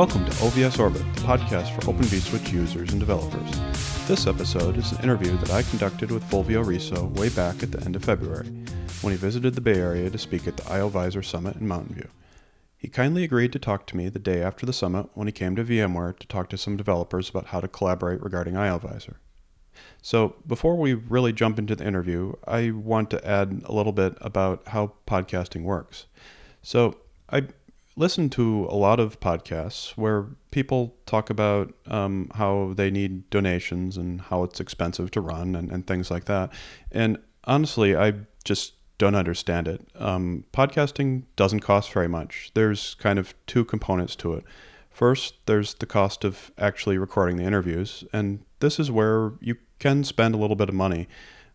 Welcome to OVS Orbit, the podcast for Open vSwitch users and developers. This episode is an interview that I conducted with Fulvio Riso way back at the end of February, when he visited the Bay Area to speak at the IOVisor Summit in Mountain View. He kindly agreed to talk to me the day after the summit when he came to VMware to talk to some developers about how to collaborate regarding IOVisor. So, before we really jump into the interview, I want to add a little bit about how podcasting works. So, I listen to a lot of podcasts where people talk about um, how they need donations and how it's expensive to run and, and things like that. And honestly, I just don't understand it. Um, podcasting doesn't cost very much. There's kind of two components to it. First, there's the cost of actually recording the interviews, and this is where you can spend a little bit of money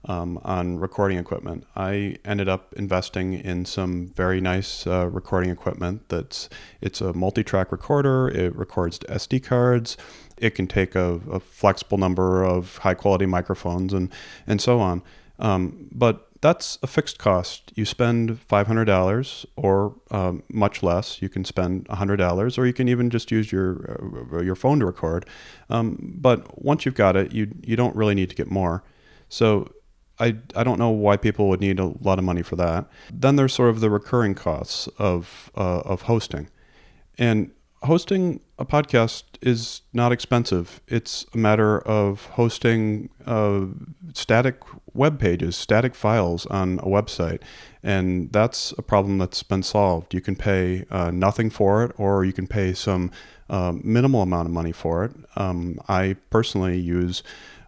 um, on recording equipment. I ended up investing in some very nice uh, recording equipment. That's it's a multi-track recorder. It records to SD cards. It can take a, a flexible number of high-quality microphones and and so on. Um, but that's a fixed cost. You spend $500 or um, much less. You can spend $100 or you can even just use your uh, your phone to record. Um, but once you've got it, you you don't really need to get more. So I, I don't know why people would need a lot of money for that. Then there's sort of the recurring costs of uh, of hosting, and hosting a podcast is not expensive. It's a matter of hosting uh, static web pages, static files on a website, and that's a problem that's been solved. You can pay uh, nothing for it, or you can pay some uh, minimal amount of money for it. Um, I personally use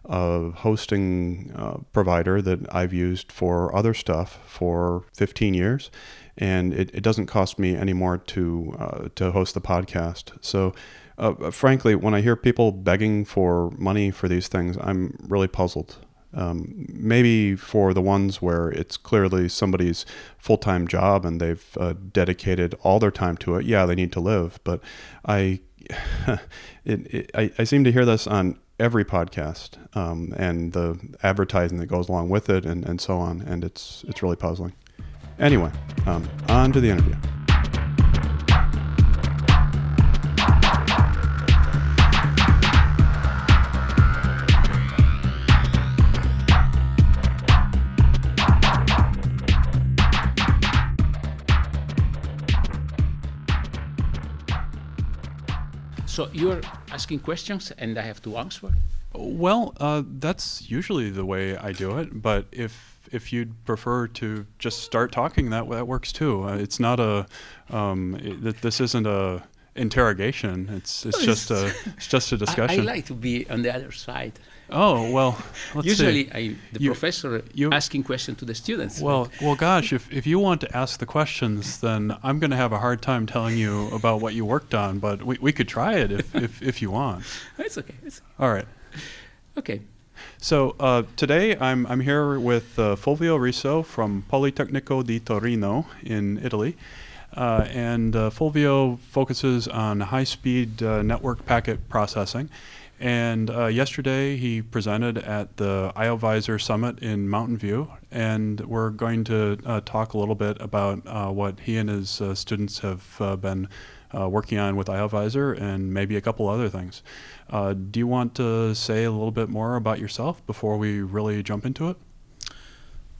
a hosting uh, provider that I've used for other stuff for 15 years, and it, it doesn't cost me any more to uh, to host the podcast. So, uh, frankly, when I hear people begging for money for these things, I'm really puzzled. Um, maybe for the ones where it's clearly somebody's full time job and they've uh, dedicated all their time to it, yeah, they need to live. But I, it, it, I, I seem to hear this on every podcast um, and the advertising that goes along with it and, and so on. And it's, it's really puzzling. Anyway, um, on to the interview. So you're asking questions and I have to answer? Well, uh, that's usually the way I do it. But if if you'd prefer to just start talking, that that works too. Uh, it's not a um, it, this isn't a interrogation. It's it's just a it's just a discussion. I, I like to be on the other side. Oh well. Usually, I, the you, professor you, asking questions to the students. Well, well, gosh, if if you want to ask the questions, then I'm going to have a hard time telling you about what you worked on. But we, we could try it if, if, if you want. It's okay. It's okay. All right. Okay. So uh, today I'm I'm here with uh, Fulvio Riso from Politecnico di Torino in Italy. Uh, and uh, Fulvio focuses on high speed uh, network packet processing. And uh, yesterday he presented at the IOVisor Summit in Mountain View, and we're going to uh, talk a little bit about uh, what he and his uh, students have uh, been uh, working on with IOVisor and maybe a couple other things. do you want to say a little bit more about yourself before we really jump into it?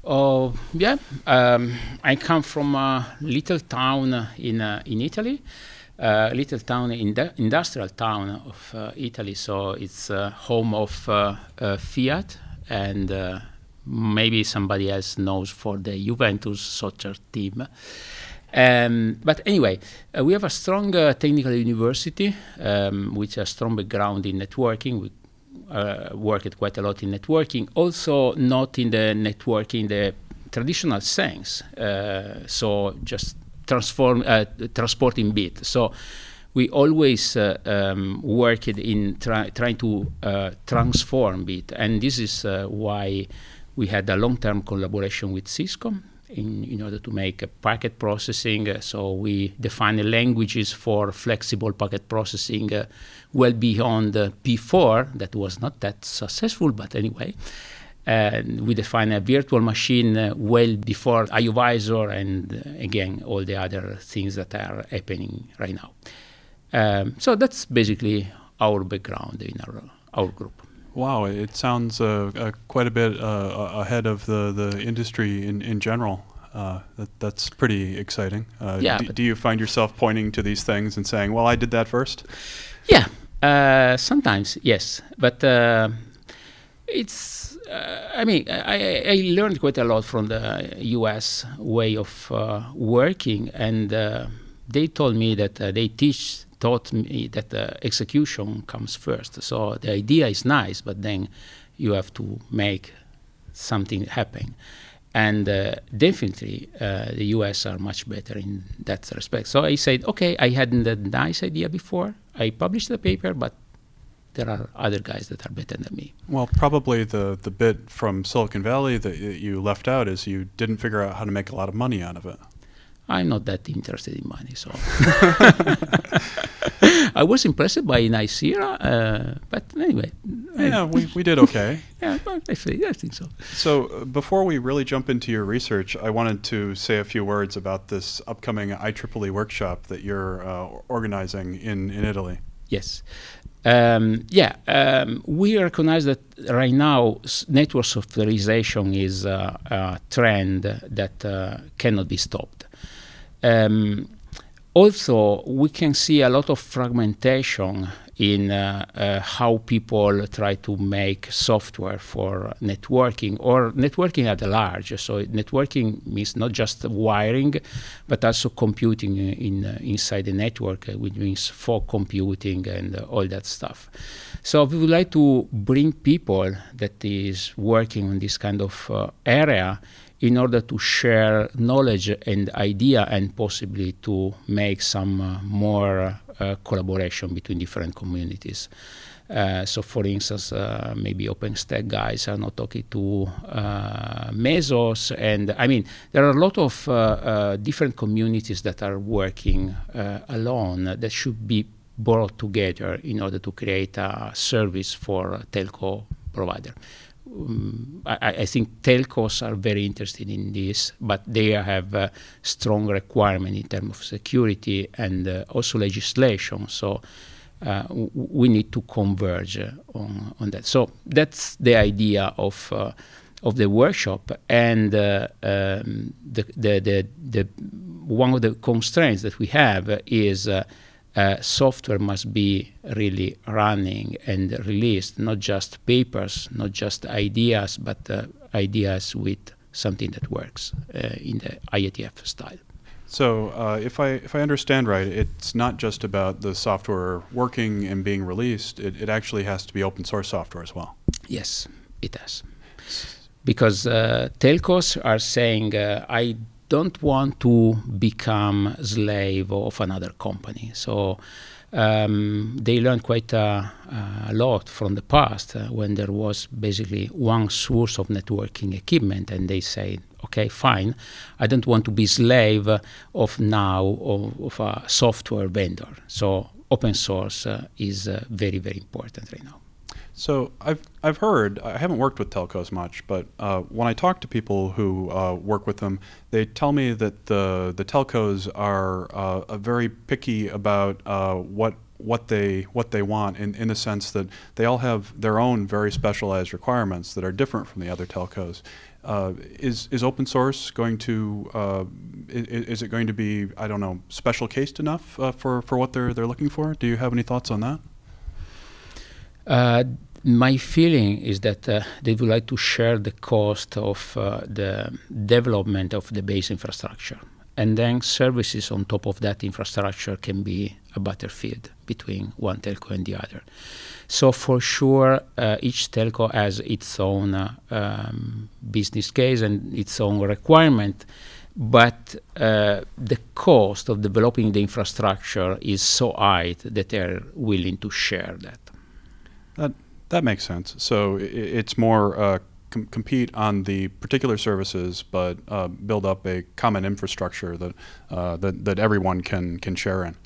Oh yeah, um, I come from a little town in in Italy uh, little town, in industrial town of uh, Italy. So it's uh, home of uh, uh, Fiat, and maybe somebody else knows for the Juventus soccer team. Um, but anyway, we have a strong technical university, um, which has strong background in networking. We worked quite a lot in networking, also not in the networking the traditional sense. so just transform uh, transporting bit. So we always uh, um, worked in try, trying to uh, transform bit, and this is uh, why we had a long-term collaboration with Cisco in, in order to make packet processing. Uh, so we define languages for flexible packet processing uh, well beyond P4. That was not that successful, but anyway. And we define a virtual machine uh, well before IOVisor and uh, again all the other things that are happening right now. Um, so that's basically our background in our our group. Wow, it sounds uh, uh, quite a bit uh, ahead of the, the industry in, in general. Uh, that, that's pretty exciting. Uh, Yeah, d- do you find yourself pointing to these things and saying, well, I did that first? Yeah, uh, sometimes yes, but uh, it's. Uh, I mean, I, I learned quite a lot from the U.S. way of uh, working, and uh, they told me that uh, they teach taught me that uh, execution comes first. So the idea is nice, but then you have to make something happen. And uh, definitely, the US are much better in that respect. So I said, okay, I had a nice idea before. I published the paper, but there are other guys that are better than me. Well, probably the, the bit from Silicon Valley that you left out is you didn't figure out how to make a lot of money out of it. I'm not that interested in money, so I was impressed by Nicira, uh, but anyway, I- Yeah, we, we did okay. yeah, I think, I think so. So, uh, before we really jump into your research, I wanted to say a few words about this upcoming IEEE workshop that you're uh, organizing in, in Italy. Yes. Um, yeah, um, we recognize that right now network softwarization is uh, a trend that uh, cannot be stopped. Um, also, we can see a lot of fragmentation in uh, uh, how people try to make software for networking or networking at large. So networking means not just wiring, but also computing in uh, inside the network, uh, which means fog computing and uh, all that stuff. So we would like to bring people that is working on this kind of uh, area in order to share knowledge and idea and possibly to make some uh, more uh, collaboration between different communities. Uh, so, for instance, uh, maybe OpenStack guys are not talking to uh, Mesos, and I mean there are a lot of uh, different communities that are working alone that should be brought together in order to create a service for a telco provider um, I, I think telcos are very interested in this, but they have a strong requirement in terms of security and uh, also legislation. So uh, w- we need to converge uh, on, on that. So that's the idea of uh, of the workshop, and uh, um, the, the, the the one of the constraints that we have is. Uh, software must be really running and released, not just papers, not just ideas, but uh, ideas with something that works uh, in the IETF style. So, uh, if I if I understand right, it's not just about the software working and being released. It, it actually has to be open source software as well. Yes, it does, Because uh, telcos are saying, uh, I don't want to become slave of another company. So um, they learned quite a, a lot from the past uh, when there was basically one source of networking equipment, and they say, okay, fine, I don't want to be slave of now of, of a software vendor. So open source uh, is uh, very very important right now. So I've I've heard I haven't worked with telcos much, but uh, when I talk to people who uh, work with them, they tell me that the the telcos are uh, uh, very picky about uh, what what they what they want in, in the sense that they all have their own very specialized requirements that are different from the other telcos. Uh, is is open source going to uh, is, is it going to be I don't know special cased enough uh, for for what they're they're looking for? Do you have any thoughts on that? My feeling is that uh, they would like to share the cost of uh, the development of the base infrastructure. And then services on top of that infrastructure can be a battlefield between one telco and the other. So, for sure, uh, each telco has its own uh, um, business case and its own requirement. But uh, the cost of developing the infrastructure is so high that they're willing to share that. That that makes sense. So it's more uh, com- compete on the particular services, but uh, build up a common infrastructure that uh, that that everyone can can share in.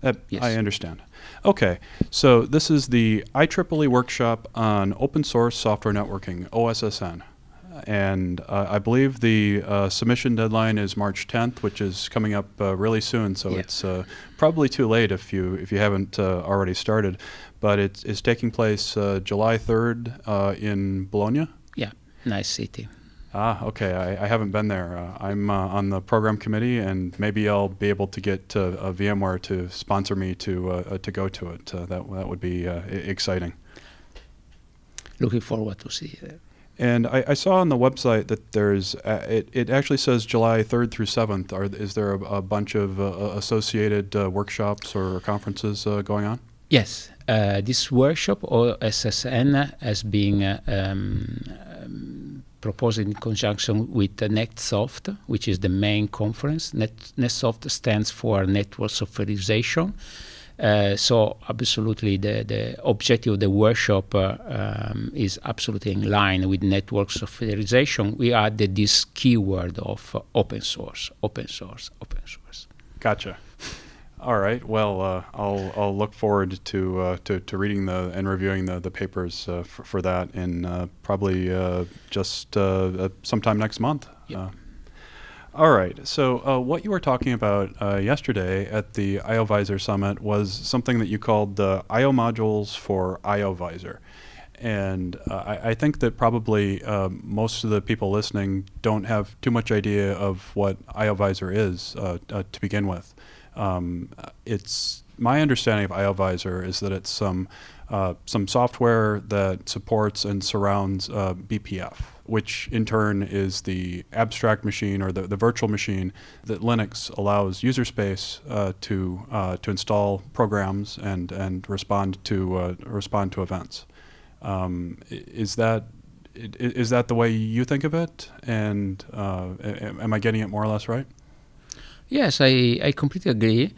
That Yes. I understand. Okay, so this is the IEEE workshop on open source software networking (OSSN). Uh, and uh, I believe the uh, submission deadline is March 10th, which is coming up uh, really soon. So Yeah. it's uh, probably too late if you if you haven't uh, already started. But it's, it's taking place uh, July 3rd uh, in Bologna. Yeah, nice city. Ah, okay. I, I haven't been there. Uh, I'm uh, on the program committee, and maybe I'll be able to get uh, a VMware to sponsor me to uh, to go to it. Uh, that that would be exciting. Looking forward to see it. And I, I saw on the website that there's uh, it. It actually says July 3rd through 7th. Are is there a, a bunch of uh, associated uh, workshops or conferences uh, going on? Yes, uh, this workshop OSSN has been uh, um, proposed in conjunction with NetSoft, which is the main conference. Net, NetSoft stands for Network Softwarization. Uh, so absolutely, the, the objective of the workshop uh, um, is absolutely in line with network softwarization. We added this keyword of uh, open source, open source, open source. Gotcha. All right. Well, uh, I'll I'll look forward to uh, to, to reading the and reviewing the the papers uh, for, for that in uh, probably uh, just uh, sometime next month. Yep. All right. So uh, what you were talking about uh, yesterday at the IOVisor summit was something that you called the IO modules for IOVisor. And uh, I, I think that probably most of the people listening don't have too much idea of what IOVisor is to begin with. Um, it's my understanding of IOVisor is that it's some uh, some software that supports and surrounds uh, BPF, which in turn is the abstract machine or the, the virtual machine that Linux allows user space uh, to uh, to install programs and and respond to uh, respond to events. Um, is that is that the way you think of it? And uh, am I getting it more or less right? Yes, I, I completely agree.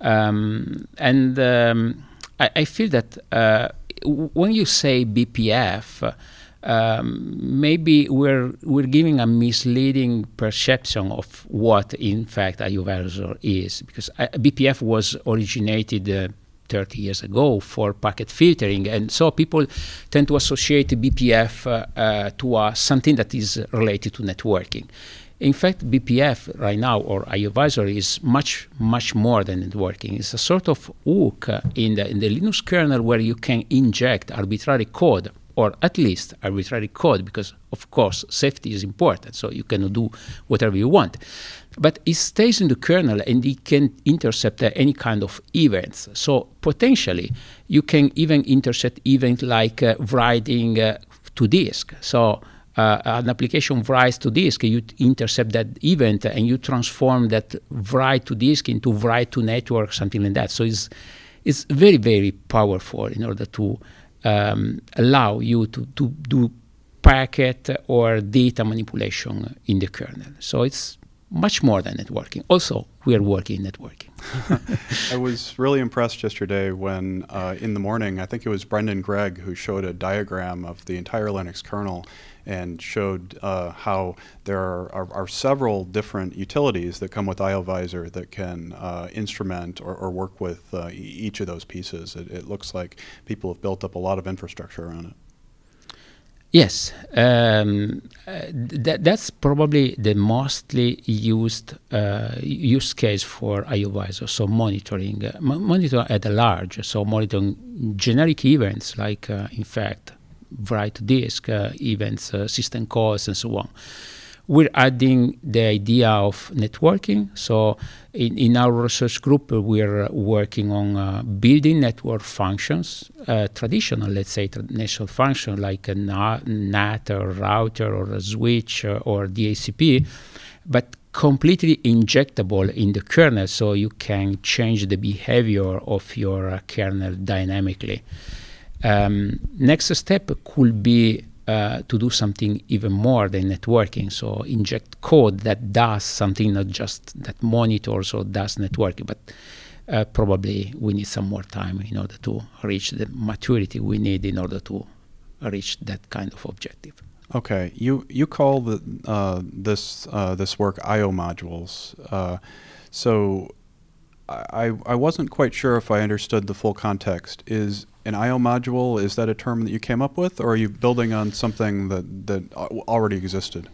Um, and um, I, I feel that uh, when you say BPF, um, maybe we're we're giving a misleading perception of what in fact IOVisor is because uh, BPF was originated uh, 30 years ago for packet filtering, and so people tend to associate BPF uh, uh, to something that is related to networking. In fact, BPF right now or IOVisor is much much more than networking. It's a sort of hook in the in the Linux kernel where you can inject arbitrary code or at least arbitrary code because of course safety is important so you can do whatever you want. But it stays in the kernel and it can intercept any kind of events. So potentially you can even intercept events like uh, writing uh, to disk. So uh, an application writes to disk, you intercept that event and you transform that write to disk into write to network, something like that. So it's it's very very powerful in order to um, allow you to, to do packet or data manipulation in the kernel. So it's much more than networking. Also, we are working in networking. I was really impressed yesterday when, uh, in the morning, I think it was Brendan Gregg who showed a diagram of the entire Linux kernel and showed uh, how there are, are, are several different utilities that come with IOVisor that can uh, instrument or, or work with uh, each of those pieces. It, it looks like people have built up a lot of infrastructure around it. Yes, um, uh, th- that's probably the mostly used uh, use case for IOVisor. So monitoring, uh, mo- monitor at large. So monitoring generic events like, in fact, write disk uh, events, uh, system calls, and so on. We're adding the idea of networking. So in, in our research group, uh, we're working on uh, building network functions, uh, traditional, let's say, traditional function like a NAT or router or a switch or DHCP, but completely injectable in the kernel so you can change the behavior of your kernel dynamically. Um, next step could be uh, to do something even more than networking. So inject code that does something, not just that monitors or does networking, but uh, probably we need some more time in order to reach the maturity we need in order to reach that kind of objective. Okay, you you call the uh, this uh, this work IO modules. Uh, so I, I wasn't quite sure if I understood the full context. Is an IO module is that a term that you came up with, or are you building on something that that already existed?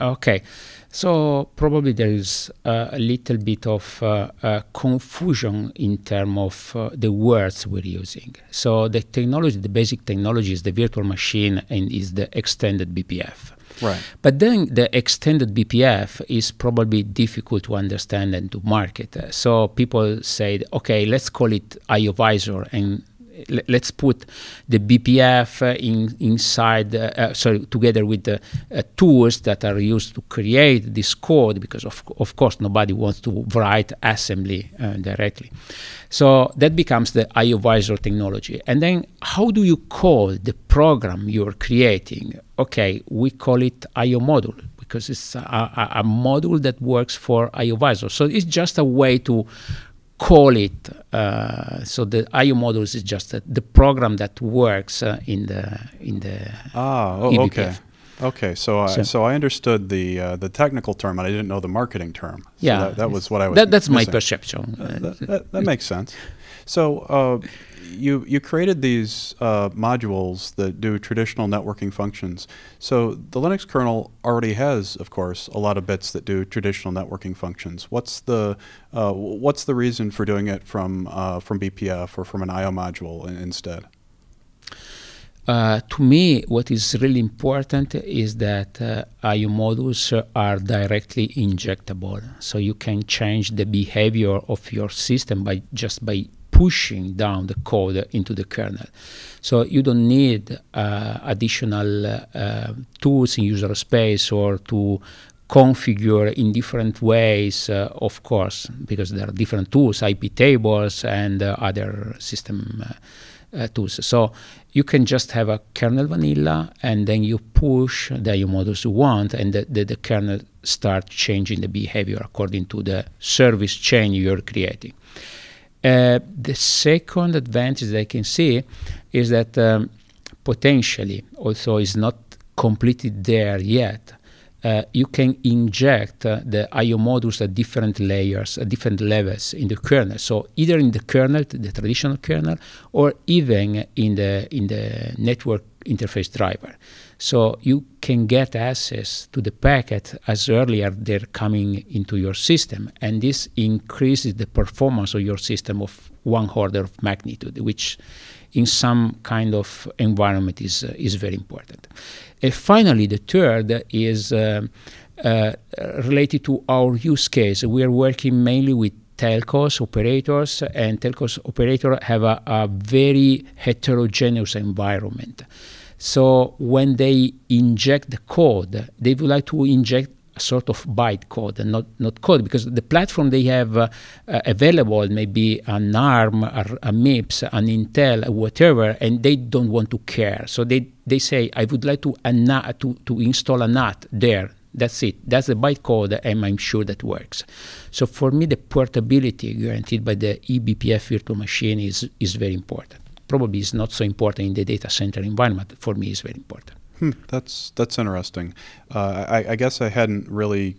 Okay, so probably there is uh, a little bit of uh, uh, confusion in terms of uh, the words we're using. So the technology, the basic technology is the virtual machine and is the extended BPF. Right. But then the extended BPF is probably difficult to understand and to market. So people said, okay, let's call it IOVisor and let's put the BPF in, inside, uh, uh, sorry, together with the uh, tools that are used to create this code, because of, of course nobody wants to write assembly uh, directly. So that becomes the IOVisor technology. And then how do you call the program you're creating? Okay, we call it IO module because it's a, a, a module that works for IOVisor. So it's just a way to call it. Uh, so the IO modules is just a, the program that works uh, in the in the ah oh, okay okay so I, so, so I understood the uh, the technical term and I didn't know the marketing term. So yeah, that, that was what I was. That, that's missing. my perception. Uh, that, that, that, makes sense. So uh, you you created these uh, modules that do traditional networking functions. So the Linux kernel already has, of course, a lot of bits that do traditional networking functions. What's the uh, what's the reason for doing it from uh, from BPF or from an I/O module instead? Uh, to me, what is really important is that uh, IO modules are directly injectable, so you can change the behavior of your system by just by pushing down the code into the kernel. So you don't need uh, additional uh, tools in user space or to configure in different ways, uh, of course, because there are different tools, IP tables and uh, other system uh, uh, tools. So you can just have a kernel vanilla and then you push the IO modules you want and the, the, the kernel start changing the behavior according to the service chain you're creating. Uh, the second advantage that I can see is that um, potentially, also it's not completely there yet, uh, you can inject uh, the I/O modules at different layers, at different levels in the kernel. So either in the kernel, the traditional kernel, or even in the in the network interface driver. So you can get access to the packet as early as they're coming into your system, and this increases the performance of your system of one order of magnitude, which in some kind of environment is, uh, is very important. And finally, the third is uh, uh, related to our use case. We are working mainly with telcos operators, and telcos operators have a, a very heterogeneous environment. So when they inject the code, they would like to inject a sort of byte code and not, not code because the platform they have uh, available may be an ARM, a, a MIPS, an Intel, whatever, and they don't want to care. So they, they say, I would like to, NAT, to, to install a NAT there. That's it. That's the bytecode, and I'm sure that works. So for me, the portability guaranteed by the eBPF virtual machine is, is very important probably is not so important in the data center environment. For me, is very important. Hmm, that's that's interesting. Uh, I, I, guess I hadn't really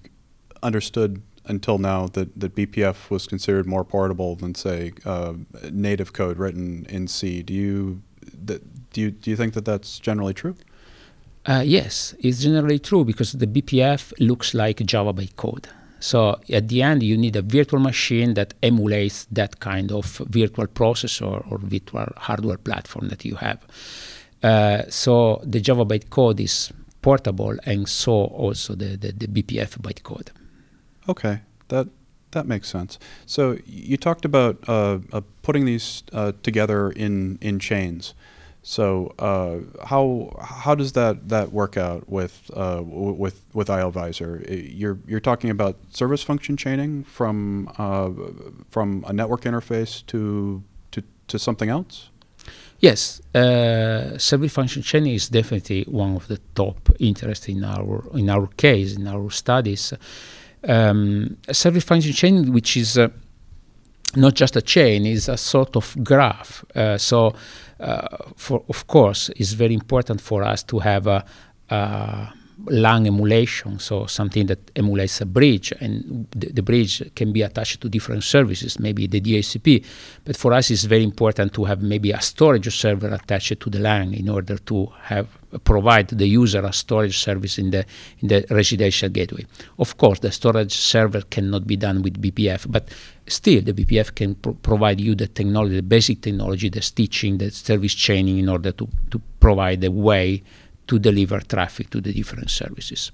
understood until now that, that BPF was considered more portable than say uh, native code written in C. Do you do you do you think that that's generally true? Uh, yes, it's generally true because the BPF looks like Java bytecode. So at the end, you need a virtual machine that emulates that kind of virtual processor or virtual hardware platform that you have. Uh, so the Java bytecode is portable, and so also the, the, the BPF bytecode. Okay, that that makes sense. So you talked about uh, uh, putting these uh, together in in chains. So uh, how how does that, that work out with uh, with with IOVisor? You're you're talking about service function chaining from uh, from a network interface to to, to something else. Yes, uh, service function chaining is definitely one of the top interests in our in our case in our studies. Um, service function chaining, which is uh, not just a chain, is a sort of graph. Uh, so Uh, for of course, it's very important for us to have a, a LAN emulation, so something that emulates a bridge, and the, the, bridge can be attached to different services, maybe the DHCP. But for us, it's very important to have maybe a storage server attached to the LAN in order to have provide the user a storage service in the in the residential gateway. Of course, the storage server cannot be done with BPF, but still the BPF can pro provide you the technology, the basic technology, the stitching, the service chaining in order to, to provide a way to deliver traffic to the different services.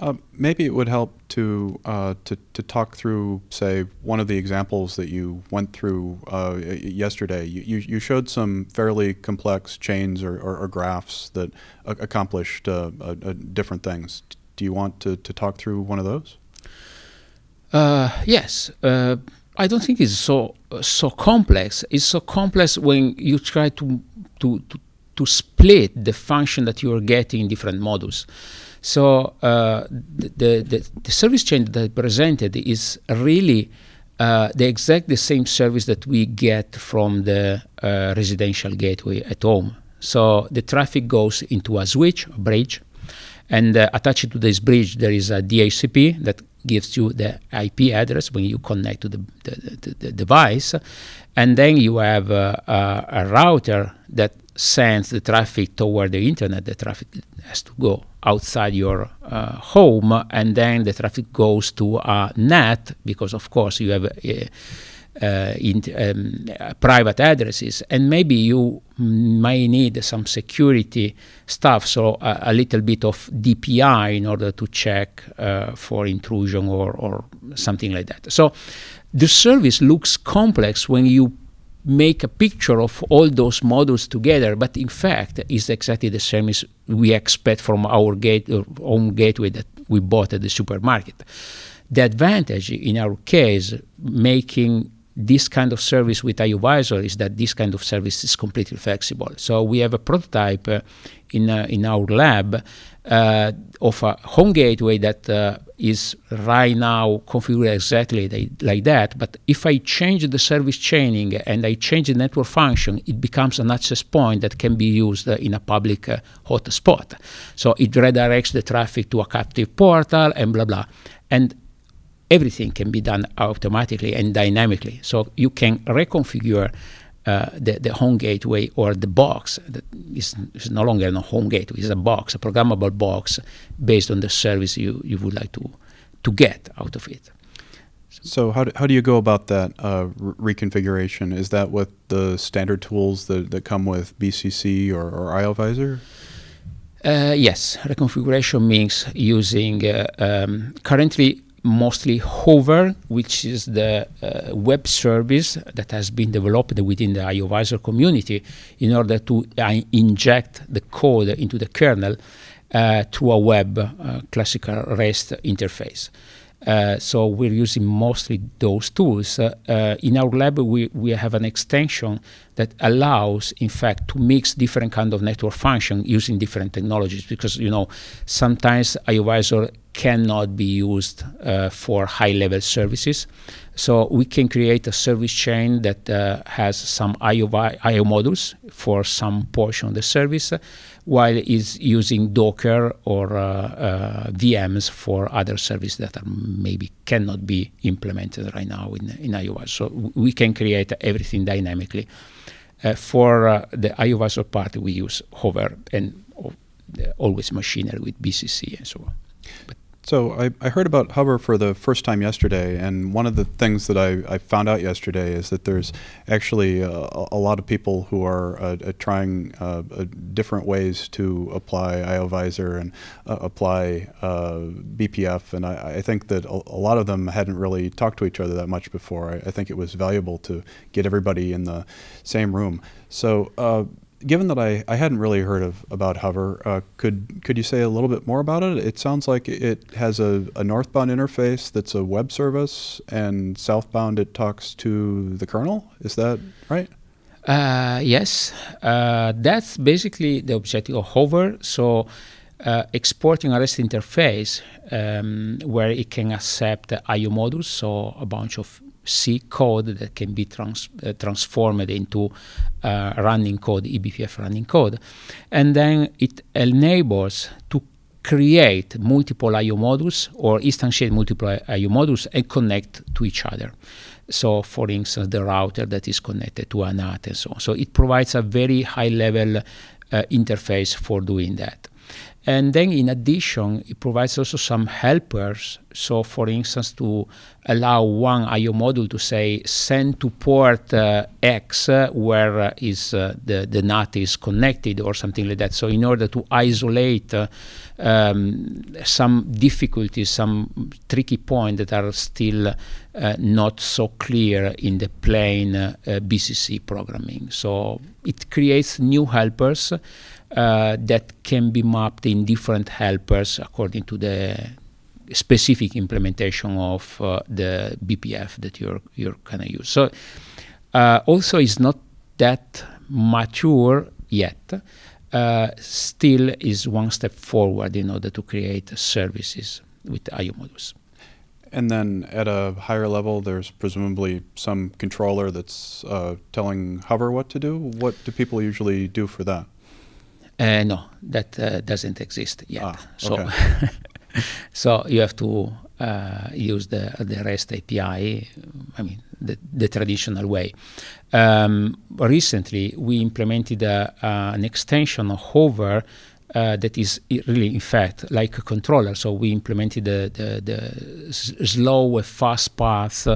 Uh, maybe it would help to, uh, to to talk through, say, one of the examples that you went through uh, yesterday. You, you showed some fairly complex chains or, or, or graphs that accomplished uh, different things. Do you want to, to talk through one of those? Uh, yes. Uh, I don't think it's so so complex. It's so complex when you try to to, to to split the function that you are getting in different modules. So uh, the, the, the, service chain that I presented is really uh, the exact the same service that we get from the uh, residential gateway at home. So the traffic goes into a switch, a bridge, and uh, attached to this bridge there is a DHCP that gives you the IP address when you connect to the, the, the, device, and then you have a, a router that sends the traffic toward the internet, the traffic has to go outside your uh, home, and then the traffic goes to a NAT because, of course, you have uh, uh, um, private addresses, and maybe you may need some security stuff, so a, a little bit of DPI in order to check uh, for intrusion or, or something like that. So the service looks complex when you make a picture of all those models together, but in fact, it's exactly the same as we expect from our gate, uh, home gateway that we bought at the supermarket. The advantage in our case, making this kind of service with IOVisor is that this kind of service is completely flexible. So we have a prototype uh, in uh, in our lab of a home gateway that uh, is right now configured exactly like that. But if I change the service chaining and I change the network function, it becomes an access point that can be used uh, in a public uh, hotspot. So it redirects the traffic to a captive portal and blah blah. And everything can be done automatically and dynamically. So you can reconfigure uh, the, the home gateway or the box that is, is no longer a home gateway, it's a box, a programmable box based on the service you, you would like to, to get out of it. So how do, how do you go about that uh, re reconfiguration? Is that with the standard tools that, that come with BCC or, or IOVisor? Uh, yes, reconfiguration means using uh, um, currently mostly Hover, which is the uh, web service that has been developed within the IOVisor community in order to uh, inject the code into the kernel uh, through a web uh, classical REST interface. Uh, so we're using mostly those tools. Uh, in our lab, we, we have an extension that allows, in fact, to mix different kind of network function using different technologies. Because you know, sometimes IOVisor cannot be used uh, for high-level services. So we can create a service chain that uh, has some IO, IO modules for some portion of the service while is using Docker or uh, uh, VMs for other services that are maybe cannot be implemented right now in, in IOVisor. So we can create everything dynamically. Uh, for uh, the IOVisor part, we use Hover and always machinery with BCC and so on. So I, I heard about Hover for the first time yesterday, and one of the things that I, I found out yesterday is that there's actually a, a lot of people who are uh, uh, trying uh, uh different ways to apply IOVisor and uh, apply uh, BPF, and I, I think that a, a, lot of them hadn't really talked to each other that much before. I, I think it was valuable to get everybody in the same room. So given that I, I hadn't really heard of about Hover, uh, could could you say a little bit more about it? It sounds like it has a, a northbound interface that's a web service, and southbound it talks to the kernel. Is that right? Uh, yes, uh, that's basically the objective of Hover. So. Uh, exporting a REST interface um, where it can accept IO modules, so a bunch of C code that can be trans uh, transformed into uh, running code, eBPF running code. And then it enables to create multiple I/O modules or instantiate multiple I/O modules and connect to each other. So, for instance, the router that is connected to a NAT and so on. So it provides a very high-level uh, interface for doing that. And then, in addition, it provides also some helpers. So, for instance, to allow one I/O module to say send to port uh, X, uh, where uh, is uh, the the NAT is connected, or something like that. So, in order to isolate uh, um, some difficulties, some tricky points that are still not so clear in the plain BCC programming. So, it creates new helpers uh, that can be mapped in different helpers according to the specific implementation of uh, the BPF that you're you're gonna use. So uh, also it's not that mature yet. Uh, still is one step forward in order to create services with IO modules. And then at a higher level, there's presumably some controller that's uh, telling Hover what to do. What do people usually do for that? Uh, no, that uh, doesn't exist yet. Ah, so, okay. so you have to uh, use the the REST API. I mean, the, the traditional way. Um, recently, we implemented a, an extension of Hover. Uh, that is really, in fact, like a controller. So we implemented the, the, the slow fast path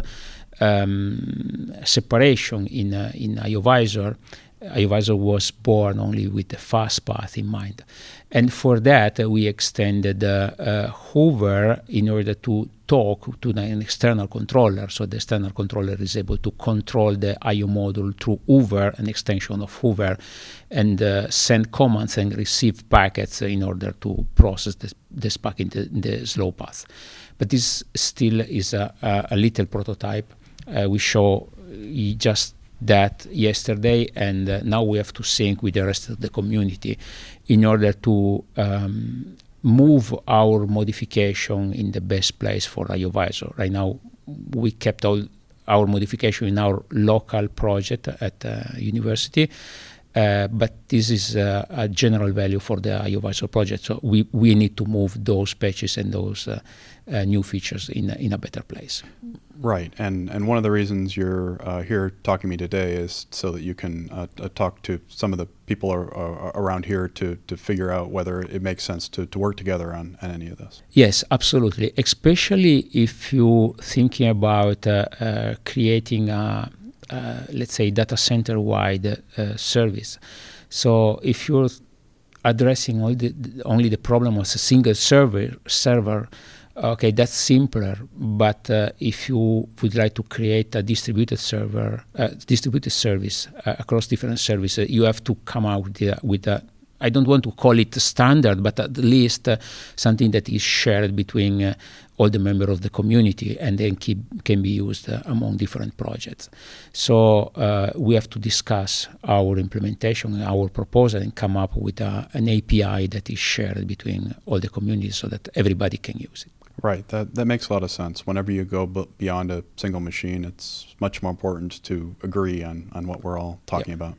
um, separation in uh, in IOVisor IOVisor was born only with the fast path in mind. And for that, uh, we extended uh, uh, Hover in order to talk to an external controller. So the external controller is able to control the IO module through Hover, an extension of Hover, and uh, send commands and receive packets in order to process this, this packet in the, the slow path. But this still is a, a, a little prototype. Uh, we show just that yesterday, and uh, now we have to sync with the rest of the community in order to um, move our modification in the best place for IOVisor. Right now, we kept all our modification in our local project at uh, university. Uh, but this is uh, a general value for the IOVisor project, so we, we need to move those patches and those uh, new features in, in a better place. Right, and and one of the reasons you're uh, here talking to me today is so that you can uh, uh, talk to some of the people are, are around here to to figure out whether it makes sense to, to work together on, on any of this. Yes, absolutely. Especially if you're thinking about uh, uh, creating a, uh, let's say, data center wide service. So if you're addressing all the, only the problem of a single server server okay, that's simpler. But uh, if you would like to create a distributed server, uh, distributed service uh, across different services, you have to come out with, a, I don't want to call it standard, but at least uh, something that is shared between uh, all the members of the community and then keep, can be used uh, among different projects. So we have to discuss our implementation, our proposal, and come up with an API that is shared between all the communities so that everybody can use it. Right. That that makes a lot of sense. Whenever you go b- beyond a single machine, it's much more important to agree on, on what we're all talking yep. about.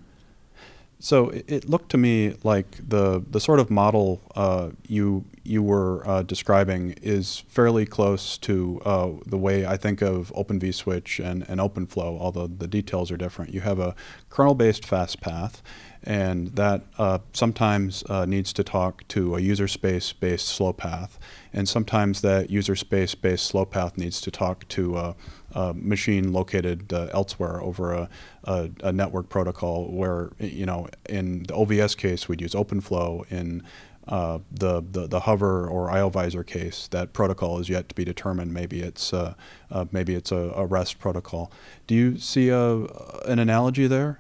So it, it, looked to me like the the sort of model uh, you you were uh, describing is fairly close to uh, the way I think of Open vSwitch and, and OpenFlow, although the details are different. You have a kernel-based fast path, and that uh, sometimes uh, needs to talk to a user space-based slow path and sometimes that user space based slow path needs to talk to a, a machine located uh, elsewhere over a, a, a, network protocol where, you know, in the OVS case, we'd use OpenFlow. In uh, the, the, the hover or IOVisor case, that protocol is yet to be determined. Maybe it's uh, uh maybe it's a, a REST protocol. Do you see a, an analogy there?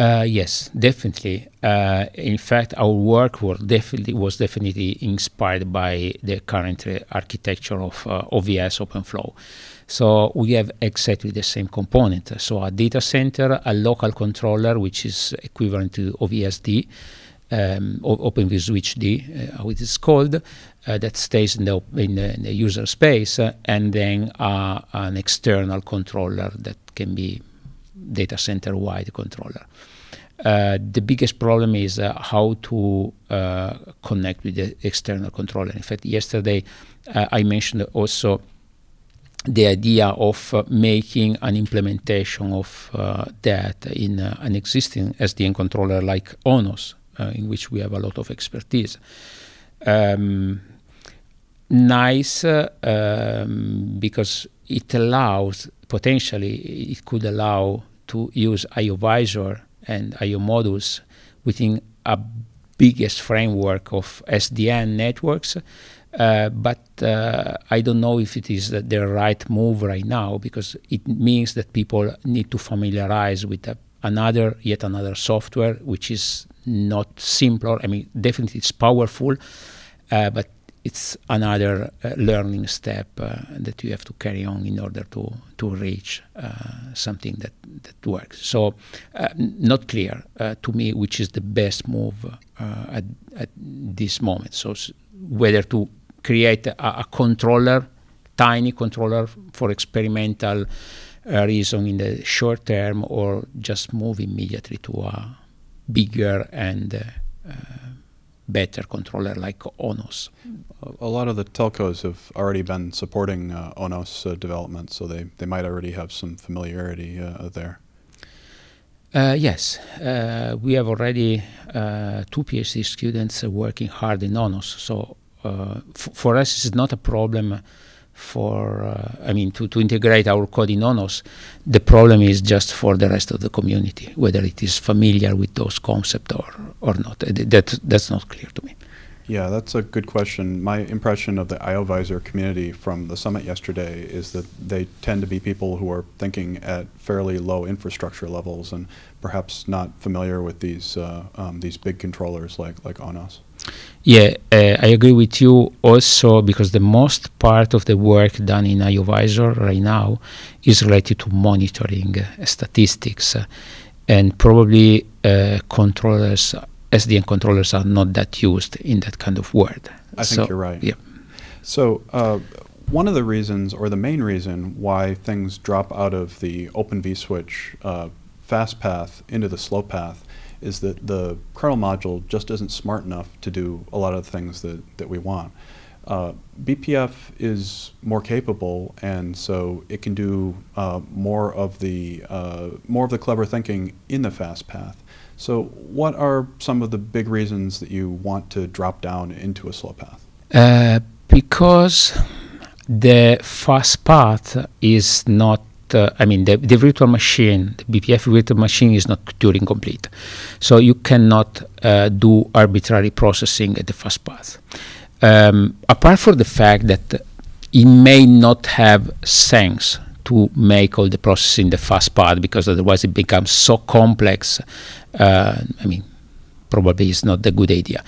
Uh, yes, definitely. Uh, in fact, our work was definitely was definitely inspired by the current uh, architecture of uh, OVS OpenFlow. So we have exactly the same component. So a data center, a local controller, which is equivalent to OVSD, um, OpenVSwitchD, uh, how it is called, uh, that stays in the, in the, in the user space, and then an external controller that can be data center wide controller. Uh, the biggest problem is uh, how to uh, connect with the external controller. In fact, yesterday uh, I mentioned also the idea of uh, making an implementation of uh, that in an existing SDN controller like ONOS, in which we have a lot of expertise. Um, nice um, because it allows potentially it could allow to use IOVisor and IO modules within a biggest framework of SDN networks. Uh, but uh, I don't know if it is the right move right now because it means that people need to familiarize with another, yet another software, which is not simpler. I mean, definitely it's powerful, uh, but it's another uh, learning step uh, that you have to carry on in order to to reach uh, something that that works. So, uh, not clear uh, to me which is the best move uh, at at this moment. So, whether to create a, a controller, tiny controller for experimental reason in the short term, or just move immediately to a bigger and better controller like ONOS. A lot of the telcos have already been supporting uh, ONOS uh, development, so they, they might already have some familiarity uh, there. Uh, yes, uh, we have already uh, two PhD students working hard in ONOS. So for us, it's not a problem for, uh, I mean, to, to integrate our code in ONOS. The problem is just for the rest of the community, whether it is familiar with those concepts or, or not. That, that's not clear to me. Yeah, that's a good question. My impression of the IOVisor community from the summit yesterday is that they tend to be people who are thinking at fairly low infrastructure levels and perhaps not familiar with these uh, um, these big controllers like like ONOS. Yeah, uh, I agree with you also because the most part of the work done in IOVisor right now is related to monitoring uh, statistics uh, and probably uh, controllers, SDN controllers are not that used in that kind of world. I so, think you're right. Yeah. So uh, one of the reasons or the main reason why things drop out of the Open vSwitch uh, fast path into the slow path is that the kernel module just isn't smart enough to do a lot of the things that, that we want. Uh, BPF is more capable, and so it can do uh, more of the uh, more of the clever thinking in the fast path. So, what are some of the big reasons that you want to drop down into a slow path? Uh, because the fast path is not uh, I mean, the, the, virtual machine, the BPF virtual machine is not Turing complete. So you cannot uh, do arbitrary processing at the fast path. Um, apart from the fact that it may not have sense to make all the processing in the fast path because otherwise it becomes so complex. Uh, I mean, probably it's not a good idea.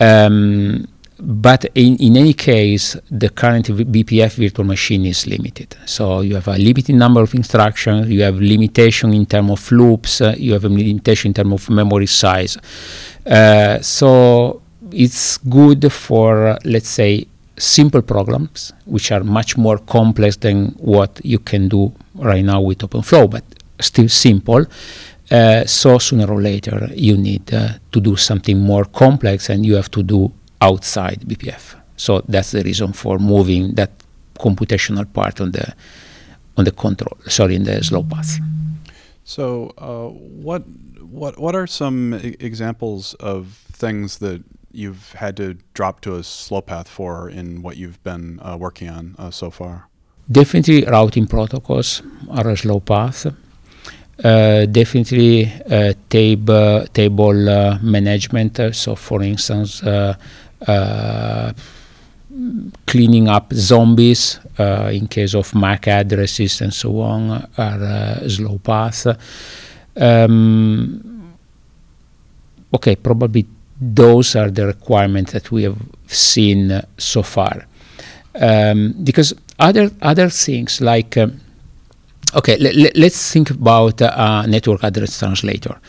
Um, but in, in any case, the current BPF virtual machine is limited. So you have a limited number of instructions, you have limitation in terms of loops, uh, you have a limitation in terms of memory size. Uh, so it's good for, uh, let's say, simple programs, which are much more complex than what you can do right now with OpenFlow, but still simple. Uh, so sooner or later, you need uh, to do something more complex, and you have to do outside BPF. So that's the reason for moving that computational part on the on the control, sorry, in the slow path. So, uh, what what what are some examples of things that you've had to drop to a slow path for in what you've been uh, working on uh, so far? Definitely, routing protocols are a slow path. Uh, definitely, uh, tab- table uh, management. so, for instance, uh, cleaning up zombies uh, in case of MAC addresses and so on are uh, slow path. Um, okay, probably those are the requirements that we have seen so far. Um, because other other things like um, okay, l- l- let's think about a network address translator.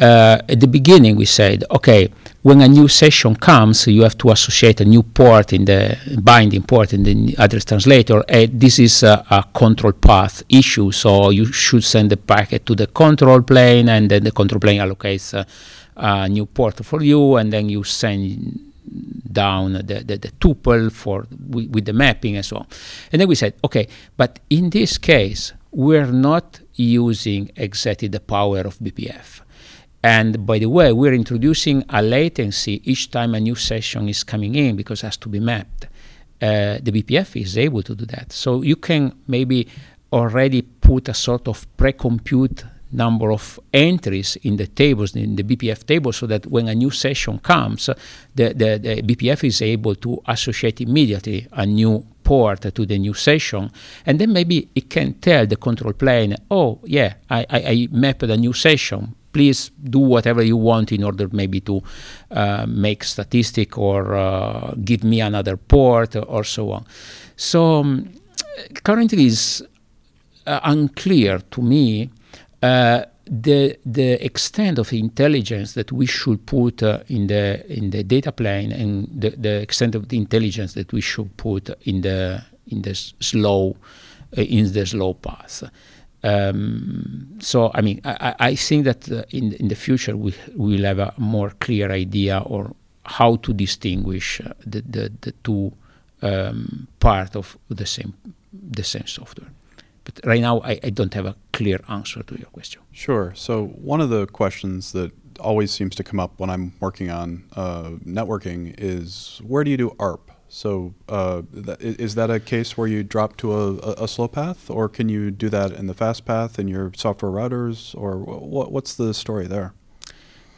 uh, at the beginning we said, okay, when a new session comes, you have to associate a new port in the binding port in the address translator. And this is a, a control path issue, so you should send the packet to the control plane, and then the control plane allocates a, a new port for you, and then you send down the, the, the tuple for with, with the mapping and so on. And then we said, okay, but in this case, we're not using exactly the power of BPF. And by the way, we're introducing a latency each time a new session is coming in because it has to be mapped. Uh, the BPF is able to do that. So you can maybe already put a sort of pre-compute number of entries in the tables, in the BPF table, so that when a new session comes, the, the, the BPF is able to associate immediately a new port to the new session. And then maybe it can tell the control plane, oh, yeah, I, I, I mapped a new session. Please do whatever you want in order maybe to uh, make statistic or uh, give me another port or so on. So um, currently is uh, unclear to me uh, the the extent of intelligence that we should put uh, in the in the data plane and the, the extent of the intelligence that we should put in the in the slow uh, in the slow path. Um, so I mean I, I think that uh, in in the future we will have a more clear idea or how to distinguish uh, the, the the two um, part of the same the same software. But right now, I, I don't have a clear answer to your question. Sure. So, one of the questions that always seems to come up when I'm working on uh, networking is where do you do ARP? So, uh, th- is that a case where you drop to a, a, slow path, or can you do that in the fast path in your software routers, or w- what's the story there?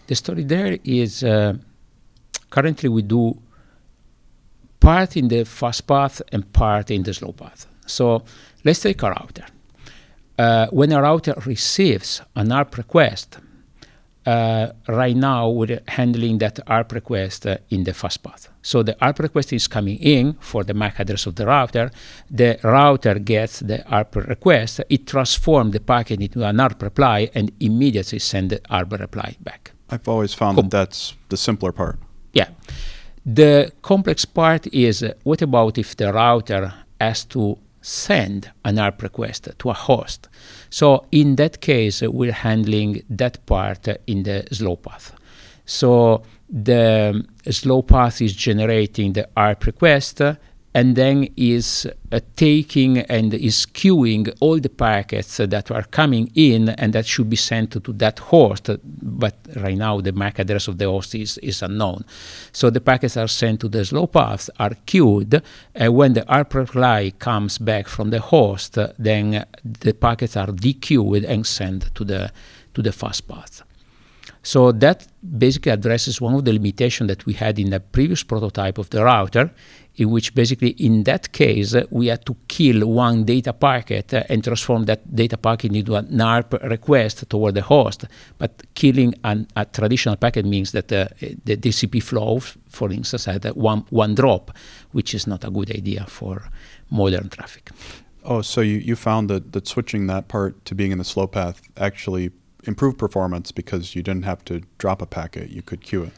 The story there is uh, currently we do part in the fast path and part in the slow path. So, Let's take a router. Uh, when a router receives an ARP request, uh, right now we're handling that ARP request uh, in the fast path. So the ARP request is coming in for the MAC address of the router. The router gets the ARP request. It transforms the packet into an ARP reply and immediately send the ARP reply back. I've always found that that's the simpler part. Yeah. The complex part is uh, what about if the router has to send an ARP request to a host. So in that case, we're handling that part in the slow path. So the slow path is generating the ARP request and then is uh, taking and is queuing all the packets uh, that are coming in and that should be sent to, to, that host. But right now, the MAC address of the host is, is unknown. So the packets are sent to the slow path, are queued, and when the ARP reply comes back from the host, then the packets are dequeued and sent to the, to the fast path. So that basically addresses one of the limitations that we had in the previous prototype of the router, in which basically in that case uh, we had to kill one data packet uh, and transform that data packet into an ARP request toward the host. But killing an, a traditional packet means that uh, the TCP flow, for instance, had one, one drop, which is not a good idea for modern traffic. Oh, so you, you found that, that switching that part to being in the slow path actually improved performance because you didn't have to drop a packet, you could queue it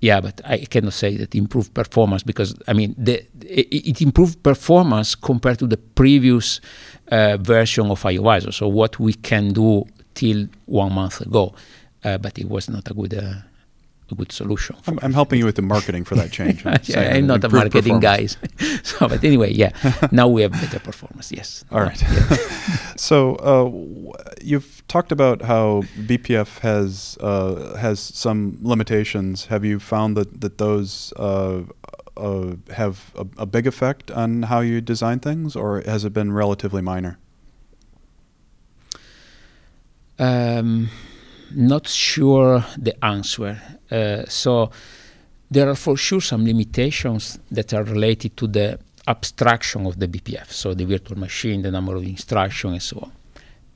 yeah, but I cannot say that improved performance because I mean the, it, improved performance compared to the previous uh, version of IOVisor. So what we can do till one month ago, uh, but it was not a good uh, a good solution. I'm, I'm, helping you with the marketing for that change. I'm, yeah, I'm not a marketing guy. so, but anyway, yeah, now we have better performance. Yes. All right. so uh, you've talked about how BPF has uh, has some limitations. Have you found that that those uh, uh, have a, a big effect on how you design things, or has it been relatively minor? Um, not sure the answer. Uh, so there are for sure some limitations that are related to the abstraction of the BPF, so the virtual machine, the number of instructions, and so on.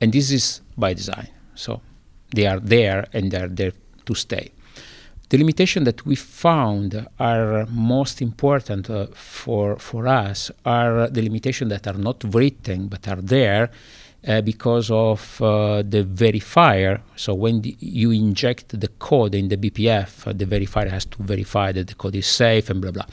And this is by design. So they are there and they are there to stay. The limitation that we found are most important uh, for, for us are the limitations that are not written but are there uh, because of uh, the verifier. So when the, you inject the code in the BPF, uh, the verifier has to verify that the code is safe and blah blah.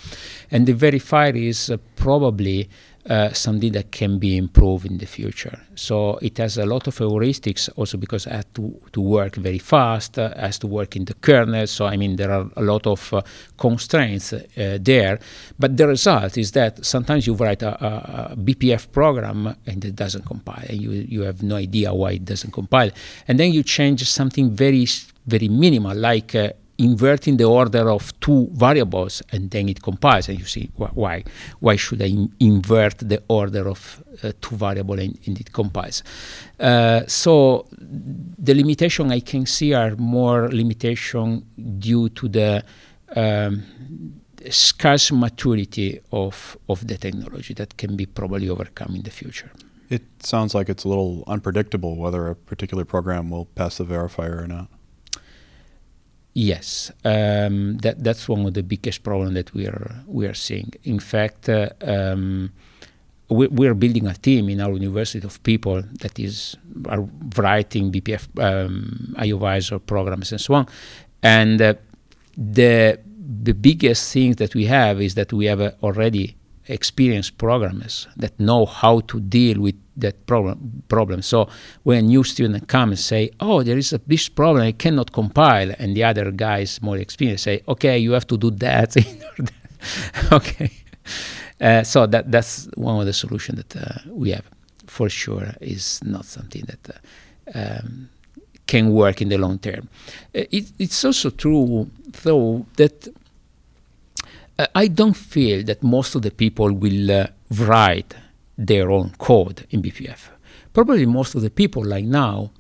And the verifier is uh, probably uh, something that can be improved in the future. So it has a lot of heuristics also because it has to, to work very fast, uh, has to work in the kernel. So I mean there are a lot of uh, constraints uh, there. But the result is that sometimes you write a, a, a, BPF program and it doesn't compile, and you you have no idea why it doesn't compile. And then you change something very very minimal like uh, inverting the order of two variables and then it compiles. And you see wh why why should I in invert the order of uh, two variables and, and, it compiles. Uh, so the limitation I can see are more limitation due to the um, scarce maturity of of the technology that can be probably overcome in the future. It sounds like it's a little unpredictable whether a particular program will pass the verifier or not Yes, um, that that's one of the biggest problems that we are we are seeing. In fact, uh, um, we, we, are building a team in our university of people that is are writing BPF um, IOVisor programs and so on. And uh, the the biggest thing that we have is that we have uh, already experienced programmers that know how to deal with that problem. problem. So when a new student comes and say, "Oh, there is a this problem, I cannot compile," and the other guys more experienced say, "Okay, you have to do that." okay, uh, so that that's one of the solutions that uh, we have. For sure, is not something that uh, um, can work in the long term. Uh, it, it's also true, though, that I don't feel that most of the people will uh, write their own code in BPF. Probably most of the people, like now,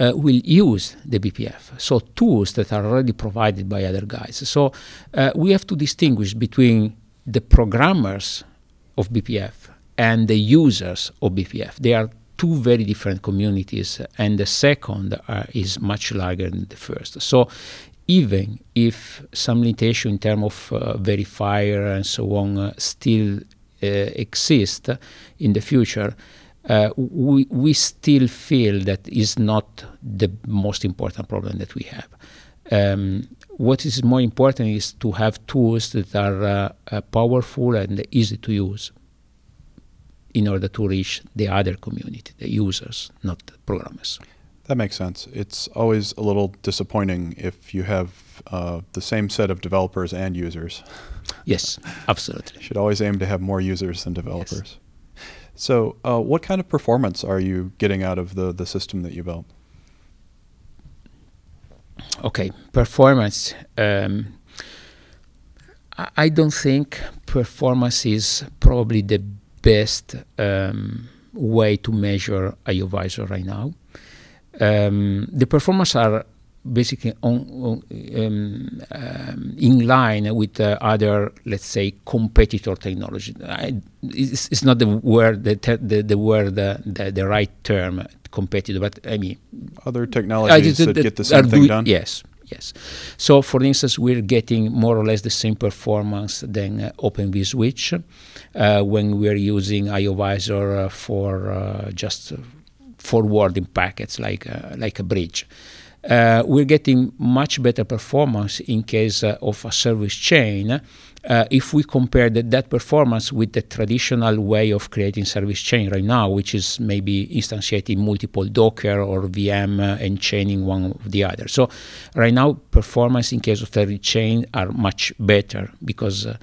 uh, will use the BPF, so tools that are already provided by other guys. So uh, we have to distinguish between the programmers of BPF and the users of BPF. They are two very different communities, and the second uh, is much larger than the first. So even if some limitation in terms of uh, verifier and so on uh, still uh, exist in the future, uh, we, we still feel that is not the most important problem that we have. Um, what is more important is to have tools that are uh, uh, powerful and easy to use in order to reach the other community, the users, not the programmers. That makes sense. It's always a little disappointing if you have uh, the same set of developers and users. Yes, absolutely. you should always aim to have more users than developers. Yes. So, uh, what kind of performance are you getting out of the, the system that you built? Okay, performance. Um, I don't think performance is probably the best um, way to measure IOVisor right now um, the performance are basically on, um, um, in line with uh, other, let's say, competitor technology. I, it's, it's, not the word, the, the, the word, the, the, the, right term, competitor, but I mean other technologies uh, that, that get the same thing done. Yes, yes. So, for instance, we're getting more or less the same performance than uh, Open vSwitch uh, when we're using IOVisor uh, for uh, just forwarding packets like uh, like a bridge. Uh, we're getting much better performance in case uh, of a service chain uh, if we compare the, that performance with the traditional way of creating service chain right now, which is maybe instantiating multiple Docker or VM uh, and chaining one of the other. So right now, performance in case of service chain are much better because uh,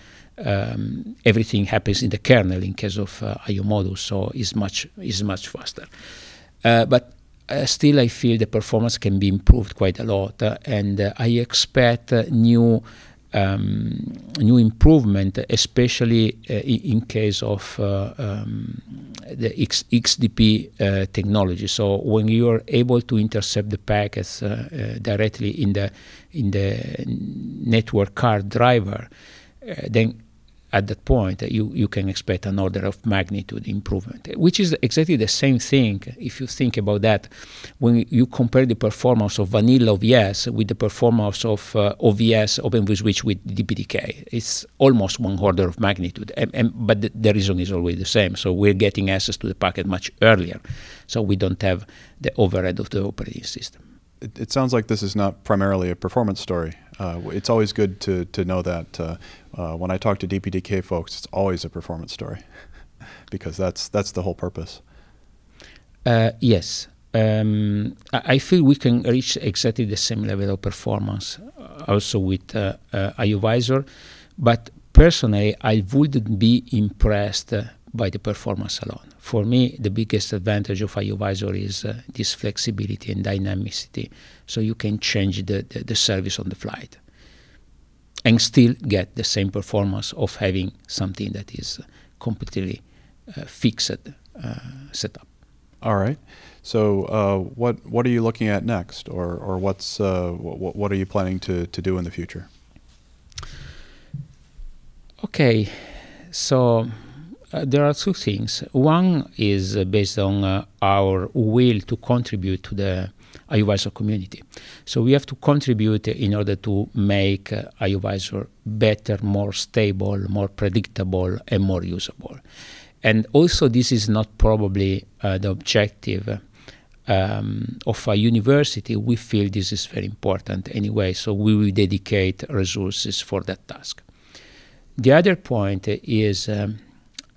um, everything happens in the kernel in case of IO modules, so it's much is much faster. Uh, but uh, still, I feel the performance can be improved quite a lot, uh, and I expect new. Um, new improvement, especially uh, in case of uh, um, the X XDP uh, technology. So when you are able to intercept the packets directly in the in the network card driver, then at that point, you, you can expect an order of magnitude improvement, which is exactly the same thing if you think about that. When you compare the performance of vanilla OVS with the performance of uh, OVS Open with vSwitch with DPDK, it's almost one order of magnitude. And, and, but the, the reason is always the same. So we're getting access to the packet much earlier, so we don't have the overhead of the operating system. It, it sounds like this is not primarily a performance story. Uh, it's always good to, to know that uh, uh, when I talk to DPDK folks, it's always a performance story because that's that's the whole purpose. Uh, yes, um, I feel we can reach exactly the same level of performance uh, also with uh, uh, IOVisor, but personally, I wouldn't be impressed by the performance alone. For me, the biggest advantage of IOVisor is uh, this flexibility and dynamicity, so you can change the, the, the, service on the flight and still get the same performance of having something that is completely uh, fixed uh, setup. All right. So, uh, what what are you looking at next, or or what's uh, what, what are you planning to, to do in the future? Okay, so uh, there are two things. One is uh, based on uh, our will to contribute to the IOVisor community. So we have to contribute in order to make uh, better, more stable, more predictable, and more usable. And also, this is not probably uh, the objective um, of a university. We feel this is very important anyway, so we will dedicate resources for that task. The other point is um,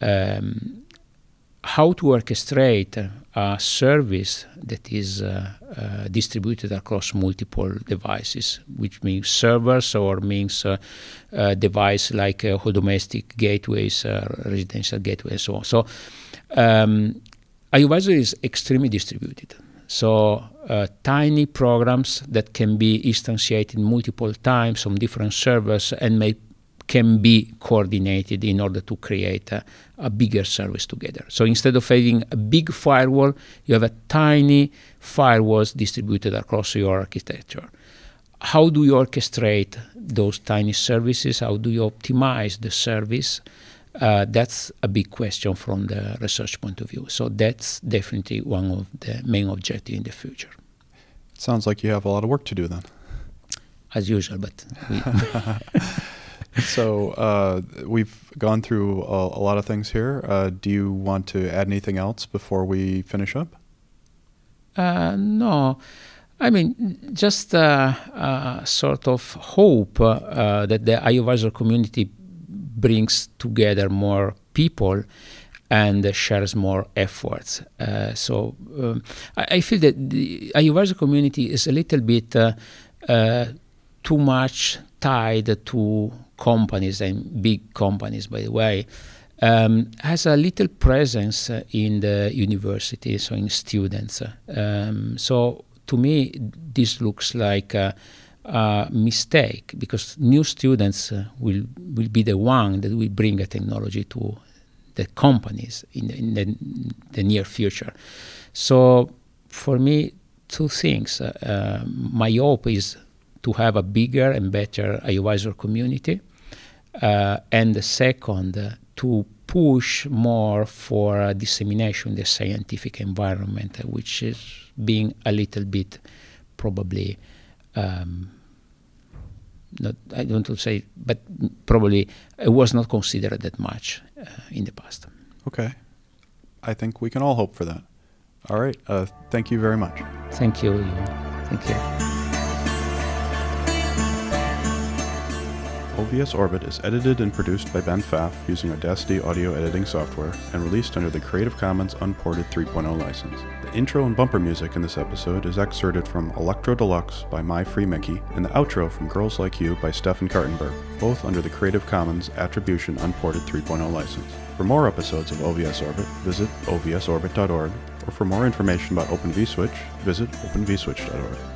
um, how to orchestrate a service that is uh, uh, distributed across multiple devices, which means servers or means uh, uh device like uh, domestic gateways, uh, residential gateways, and so on. So um, IOVisor is extremely distributed. So tiny programs that can be instantiated multiple times on different servers and may can be coordinated in order to create a, a, bigger service together. So instead of having a big firewall, you have a tiny firewalls distributed across your architecture. How do you orchestrate those tiny services? How do you optimize the service? Uh, that's a big question from the research point of view. So that's definitely one of the main objectives in the future. It sounds like you have a lot of work to do then. As usual, but. so uh, we've gone through a, a, lot of things here. Uh, do you want to add anything else before we finish up? Uh, no. I mean, just uh, uh, sort of hope uh, that the IOVisor community brings together more people and shares more efforts. so um, I, I, feel that the IOVisor community is a little bit too much tied to companies and big companies, by the way, um, has a little presence in the university, so in students. Um, so to me, this looks like a, a mistake because new students will will be the one that will bring a technology to the companies in the, in the, the near future. So for me, two things. Uh, my hope is to have a bigger and better IOVisor community uh, and the second, uh, to push more for uh, dissemination in the scientific environment, which is being a little bit probably um, not I don't want to say, but probably it was not considered that much uh, in the past. Okay, I think we can all hope for that. All right, uh, thank you very much. Thank you. Thank you. OVS Orbit is edited and produced by Ben Pfaff using Audacity audio editing software and released under the Creative Commons Unported 3.0 license. The intro and bumper music in this episode is excerpted from Electro Deluxe by My Free Mickey and the outro from Girls Like You by Stefan Kartenberg, both under the Creative Commons Attribution Unported 3.0 license. For more episodes of OVS Orbit, visit ovsorbit.org, or for more information about Open vSwitch, visit openvswitch.org.